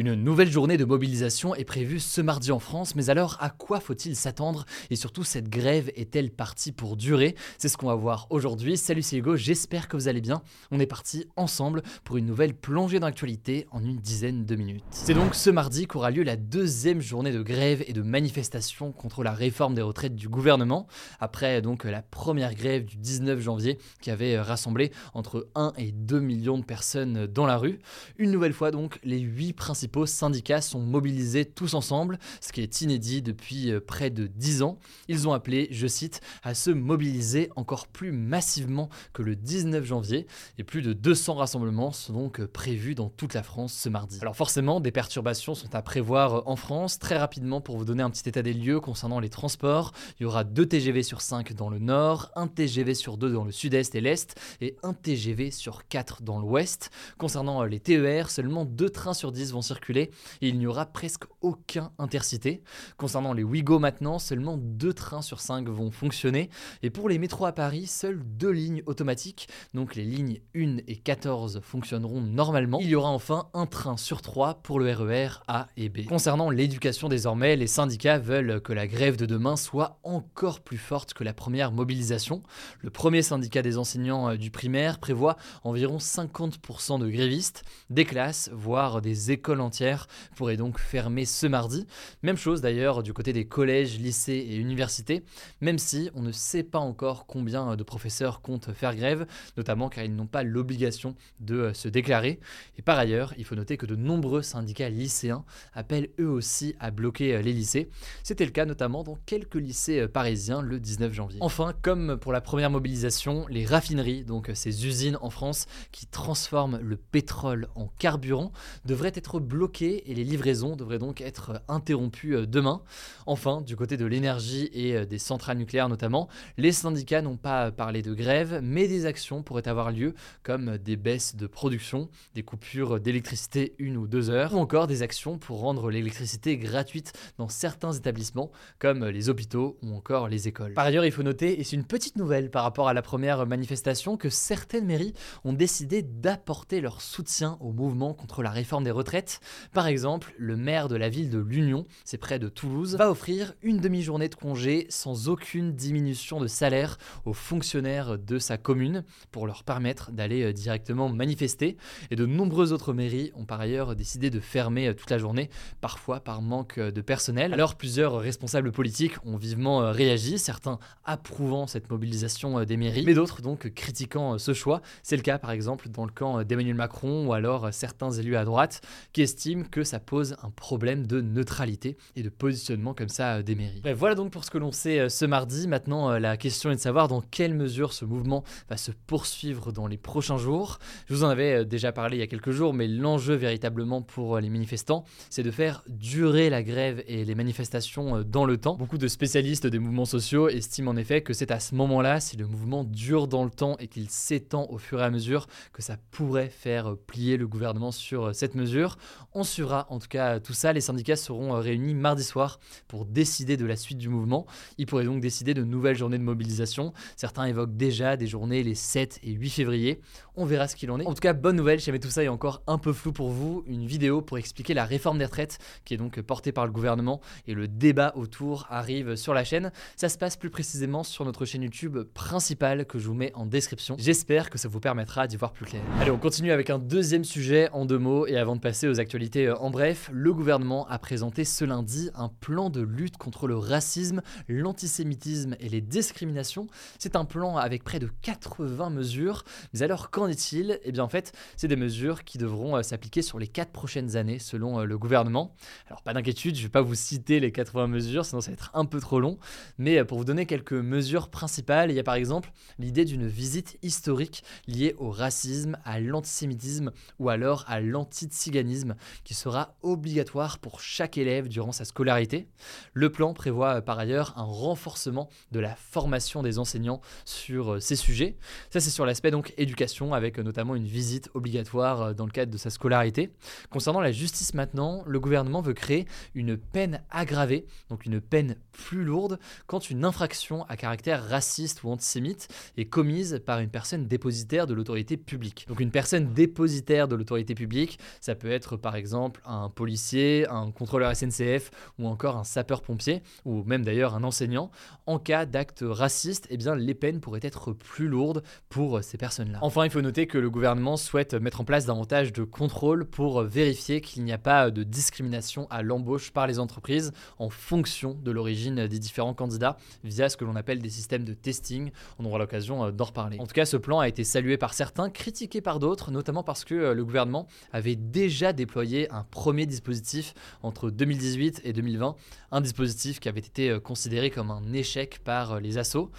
Une nouvelle journée de mobilisation est prévue ce mardi en France, mais alors à quoi faut-il s'attendre? Et surtout, cette grève est-elle partie pour durer? C'est ce qu'on va voir aujourd'hui. Salut, c'est Hugo, j'espère que vous allez bien. On est parti ensemble pour une nouvelle plongée d'actualité en une dizaine de minutes. C'est donc ce mardi qu'aura lieu la deuxième journée de grève et de manifestation contre la réforme des retraites du gouvernement, après donc la première grève du 19 janvier qui avait rassemblé entre 1 et 2 millions de personnes dans la rue. Une nouvelle fois donc, les 8 principaux syndicats sont mobilisés tous ensemble, ce qui est inédit depuis euh, près de 10 ans. Ils ont appelé, je cite, à se mobiliser encore plus massivement que le 19 janvier et plus de 200 rassemblements sont donc euh, prévus dans toute la France ce mardi. Alors forcément, des perturbations sont à prévoir euh, en France. Très rapidement, pour vous donner un petit état des lieux concernant les transports, il y aura 2 TGV sur 5 dans le nord, 1 TGV sur 2 dans le sud-est et l'est et 1 TGV sur 4 dans l'ouest. Concernant les TER, seulement 2 trains sur 10 vont circuler et il n'y aura presque aucun intercité. Concernant les Ouigo maintenant, seulement deux trains sur 5 vont fonctionner. Et pour les métros à Paris, seules deux lignes automatiques, donc les lignes 1 et 14 fonctionneront normalement. Il y aura enfin un train sur 3 pour le RER e A et B. Concernant l'éducation désormais, les syndicats veulent que la grève de demain soit encore plus forte que la première mobilisation. Le premier syndicat des enseignants euh, du primaire prévoit environ 50% de grévistes, des classes, voire des écoles entière pourrait donc fermer ce mardi. Même chose d'ailleurs du côté des collèges, lycées et universités, même si on ne sait pas encore combien de professeurs comptent faire grève, notamment car ils n'ont pas l'obligation de euh, se déclarer. Et par ailleurs, il faut noter que de nombreux syndicats lycéens appellent eux aussi à bloquer euh, les lycées. C'était le cas notamment dans quelques lycées euh, parisiens le 19 janvier. Enfin, comme pour la première mobilisation, les raffineries, donc ces usines en France qui transforment le pétrole en carburant, devraient être bloquées et les livraisons devraient donc être interrompues euh, demain. Enfin, du côté de l'énergie et euh, des centrales nucléaires notamment, les syndicats n'ont pas parlé de grève, mais des actions pourraient avoir lieu comme des baisses de production, des coupures d'électricité une ou deux heures, ou encore des actions pour rendre l'électricité gratuite dans certains établissements comme les hôpitaux ou encore les écoles. Par ailleurs, il faut noter, et c'est une petite nouvelle par rapport à la première manifestation, que certaines mairies ont décidé d'apporter leur soutien au mouvement contre la réforme des retraites par exemple, le maire de la ville de l'Union, c'est près de Toulouse, va offrir une demi-journée de congé sans aucune diminution de salaire aux fonctionnaires de sa commune pour leur permettre d'aller euh, directement manifester. Et de nombreuses autres mairies ont par ailleurs décidé de fermer euh, toute la journée, parfois par manque euh, de personnel. Alors plusieurs responsables politiques ont vivement réagi, certains approuvant cette mobilisation des mairies, mais d'autres donc critiquant ce choix. C'est le cas par exemple dans le camp d'Emmanuel Macron ou alors certains élus à droite qui estime que ça pose un problème de neutralité et de positionnement comme ça euh, des mairies. voilà donc pour ce que l'on sait euh, ce mardi. Maintenant, euh, la question est de savoir dans quelle mesure ce mouvement va se poursuivre dans les prochains jours. Je vous en avais déjà parlé il y a quelques jours, mais l'enjeu véritablement pour les manifestants, c'est de faire durer la grève et les manifestations dans le temps. Beaucoup de spécialistes des mouvements sociaux estiment en effet que c'est à ce moment-là, si le mouvement dure dans le temps et qu'il s'étend au fur et à mesure, que ça pourrait faire plier le gouvernement sur cette mesure. On suivra en tout cas tout ça. Les syndicats seront euh, réunis mardi soir pour décider de la suite du mouvement. Ils pourraient donc décider de nouvelles journées de mobilisation. Certains évoquent déjà des journées les 7 et 8 février. On verra ce qu'il en est. En tout cas, bonne nouvelle, si jamais tout ça est encore un peu flou pour vous, une vidéo pour expliquer la réforme des retraites qui est donc portée par le gouvernement et le débat autour arrive sur la chaîne. Ça se passe plus précisément sur notre chaîne YouTube principale que je vous mets en description. J'espère que ça vous permettra d'y voir plus clair. Allez, on continue avec un deuxième sujet en deux mots et avant de passer aux l'actualité en bref, le gouvernement a présenté ce lundi un plan de lutte contre le racisme, l'antisémitisme et les discriminations. C'est un plan avec près de 80 mesures. Mais alors qu'en est-il? Eh bien en fait, c'est des mesures qui devront s'appliquer sur les 4 prochaines années selon le gouvernement. Alors pas d'inquiétude, je ne vais pas vous citer les 80 mesures, sinon ça va être un peu trop long. Mais pour vous donner quelques mesures principales, il y a par exemple l'idée d'une visite historique liée au racisme, à l'antisémitisme ou alors à l'antiziganisme qui sera obligatoire pour chaque élève durant sa scolarité. Le plan prévoit euh, par ailleurs un renforcement de la formation des enseignants sur euh, ces sujets. Ça c'est sur l'aspect donc éducation avec euh, notamment une visite obligatoire dans le cadre de sa scolarité. Concernant la justice maintenant, le gouvernement veut créer une peine aggravée, donc une peine plus lourde quand une infraction à caractère raciste ou antisémite est commise par une personne dépositaire de l'autorité publique. Donc une personne dépositaire de l'autorité publique, ça peut être par exemple un policier, un contrôleur SNCF ou encore un sapeur-pompier, ou même d'ailleurs un enseignant. En cas d'acte raciste, eh bien, les peines pourraient être plus lourdes pour ces personnes-là. Enfin, il faut noter que le gouvernement souhaite mettre en place davantage de contrôles pour vérifier qu'il n'y a pas de discrimination à l'embauche par les entreprises en fonction de l'origine des différents candidats via ce que l'on appelle des systèmes de testing. On aura l'occasion euh, d'en reparler. En tout cas, ce plan a été salué par certains, critiqué par d'autres, notamment parce que euh, le gouvernement avait déjà déployé un premier dispositif entre 2018 et 2020, un dispositif qui avait été euh, considéré comme un échec par les assos.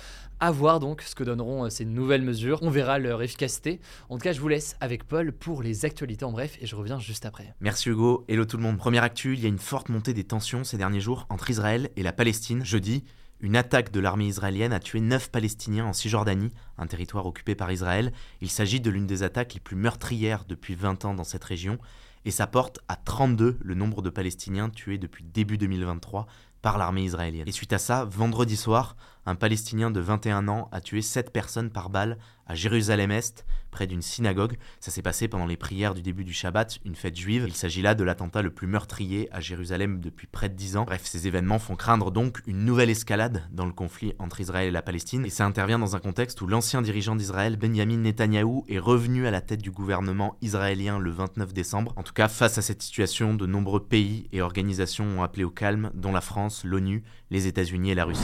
À voir donc ce que donneront ces nouvelles mesures. On verra leur efficacité. En tout cas, je vous laisse avec Paul pour les actualités en bref et je reviens juste après. Merci Hugo. Hello tout le monde. Première actu, il y a une forte montée des tensions ces derniers jours entre Israël et la Palestine. Jeudi, une attaque de l'armée israélienne a tué 9 Palestiniens en Cisjordanie, un territoire occupé par Israël. Il s'agit de l'une des attaques les plus meurtrières depuis 20 ans dans cette région, et ça porte à 32 le nombre de Palestiniens tués depuis début 2023 par l'armée israélienne. Et suite à ça, vendredi soir, un Palestinien de 21 ans a tué 7 personnes par balle à Jérusalem-Est, près d'une synagogue. Ça s'est passé pendant les prières du début du Shabbat, une fête juive. Il s'agit là de l'attentat le plus meurtrier à Jérusalem depuis près de 10 ans. Bref, ces événements font craindre donc une nouvelle escalade dans le conflit entre Israël et la Palestine. Et ça intervient dans un contexte où l'ancien dirigeant d'Israël, Benjamin Netanyahou, est revenu à la tête du gouvernement israélien le 29 décembre. En tout cas, face à cette situation, de nombreux pays et organisations ont appelé au calme, dont la France, l'ONU, les États-Unis et la Russie.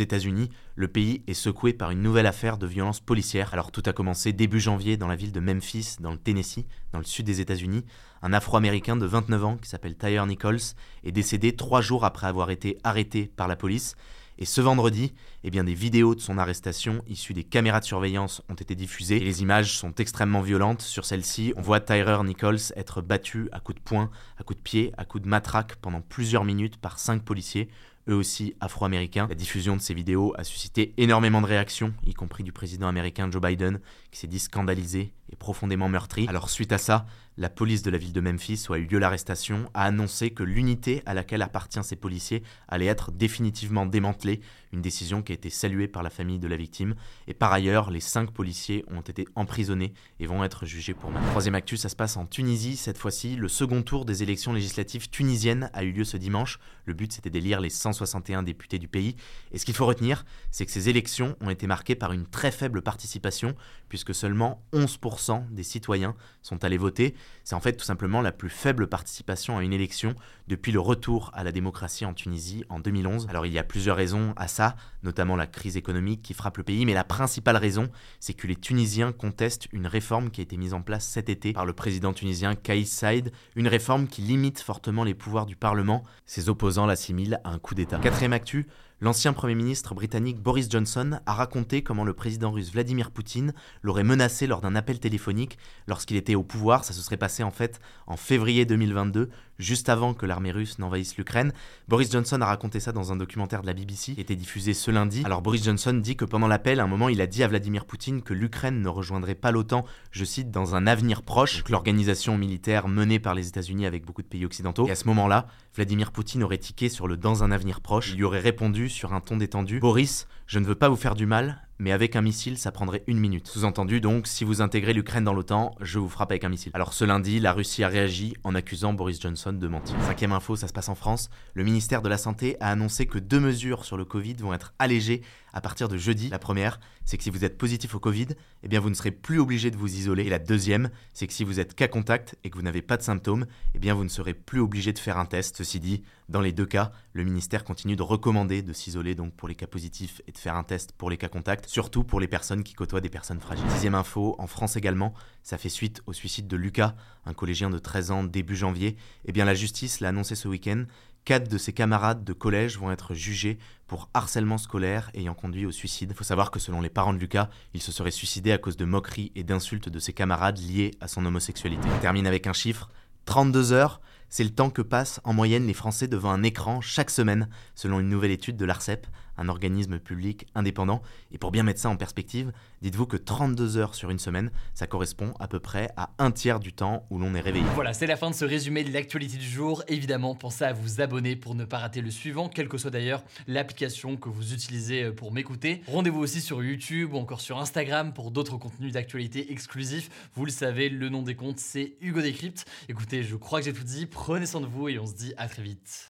États-Unis. Le pays est secoué par une nouvelle affaire de violence policière. Alors tout a commencé début janvier dans la ville de Memphis, dans le Tennessee, dans le sud des États-Unis. Un Afro-Américain de 29 ans qui s'appelle Tyre Nichols est décédé trois jours après avoir été arrêté par la police. Et ce vendredi, eh bien, des vidéos de son arrestation issues des caméras de surveillance ont été diffusées. Et les images sont extrêmement violentes. Sur celles-ci, on voit Tyrer Nichols être battu à coups de poing, à coups de pied, à coups de matraque pendant plusieurs minutes par cinq policiers eux aussi afro-américains. La diffusion de ces vidéos a suscité énormément de réactions, y compris du président américain Joe Biden, qui s'est dit scandalisé et profondément meurtri. Alors suite à ça, la police de la ville de Memphis, où a eu lieu l'arrestation, a annoncé que l'unité à laquelle appartient ces policiers allait être définitivement démantelée, une décision qui a été saluée par la famille de la victime. Et par ailleurs, les cinq policiers ont été emprisonnés et vont être jugés pour meurtre. Troisième actu, ça se passe en Tunisie cette fois-ci. Le second tour des élections législatives tunisiennes a eu lieu ce dimanche. Le but c'était d'élire les 161 députés du pays. Et ce qu'il faut retenir, c'est que ces élections ont été marquées par une très faible participation, puisque seulement 11% des citoyens sont allés voter. C'est en fait tout simplement la plus faible participation à une élection depuis le retour à la démocratie en Tunisie en 2011. Alors il y a plusieurs raisons à ça, notamment la crise économique qui frappe le pays, mais la principale raison, c'est que les Tunisiens contestent une réforme qui a été mise en place cet été par le président tunisien Kais Saïd, une réforme qui limite fortement les pouvoirs du Parlement. Ses opposants l'assimilent à un coup d'État. Quatrième actu, L'ancien Premier ministre britannique Boris Johnson a raconté comment le président russe Vladimir Poutine l'aurait menacé lors d'un appel téléphonique lorsqu'il était au pouvoir. Ça se serait passé en fait en février 2022, juste avant que l'armée russe n'envahisse l'Ukraine. Boris Johnson a raconté ça dans un documentaire de la BBC qui était diffusé ce lundi. Alors Boris Johnson dit que pendant l'appel, à un moment, il a dit à Vladimir Poutine que l'Ukraine ne rejoindrait pas l'OTAN, je cite, dans un avenir proche, que l'organisation militaire menée par les États-Unis avec beaucoup de pays occidentaux. Et à ce moment-là, Vladimir Poutine aurait tiqué sur le dans un avenir proche. Il lui aurait répondu sur un ton détendu Boris, je ne veux pas vous faire du mal, mais avec un missile, ça prendrait une minute. Sous-entendu donc, si vous intégrez l'Ukraine dans l'OTAN, je vous frappe avec un missile. Alors ce lundi, la Russie a réagi en accusant Boris Johnson de mentir. Cinquième info, ça se passe en France. Le ministère de la Santé a annoncé que deux mesures sur le Covid vont être allégées à partir de jeudi. La première, c'est que si vous êtes positif au Covid, eh bien vous ne serez plus obligé de vous isoler. Et la deuxième, c'est que si vous êtes cas contact et que vous n'avez pas de symptômes, eh bien vous ne serez plus obligé de faire un test. Ceci dit, dans les deux cas, le ministère continue de recommander de s'isoler donc pour les cas positifs et de faire un test pour les cas contacts, surtout pour les personnes qui côtoient des personnes fragiles. Sixième info, en France également, ça fait suite au suicide de Lucas, un collégien de 13 ans début janvier. Eh bien la justice l'a annoncé ce week-end. Quatre de ses camarades de collège vont être jugés pour harcèlement scolaire ayant conduit au suicide. Il faut savoir que selon les parents de Lucas, il se serait suicidé à cause de moqueries et d'insultes de ses camarades liées à son homosexualité. On termine avec un chiffre, 32 heures, c'est le temps que passent en moyenne les Français devant un écran chaque semaine, selon une nouvelle étude de l'ARCEP, un organisme public indépendant. Et pour bien mettre ça en perspective, dites-vous que 32 heures sur une semaine, ça correspond à peu près à un tiers du temps où l'on est réveillé. Voilà, c'est la fin de ce résumé de l'actualité du jour. Évidemment, pensez à vous abonner pour ne pas rater le suivant, quelle que soit d'ailleurs l'application que vous utilisez euh, pour m'écouter. Rendez-vous aussi sur YouTube ou encore sur Instagram pour d'autres contenus d'actualité exclusifs. Vous le savez, le nom des comptes, c'est Hugo Décrypte. Écoutez, je crois que j'ai tout dit. Prenez soin de vous et on se dit à très vite.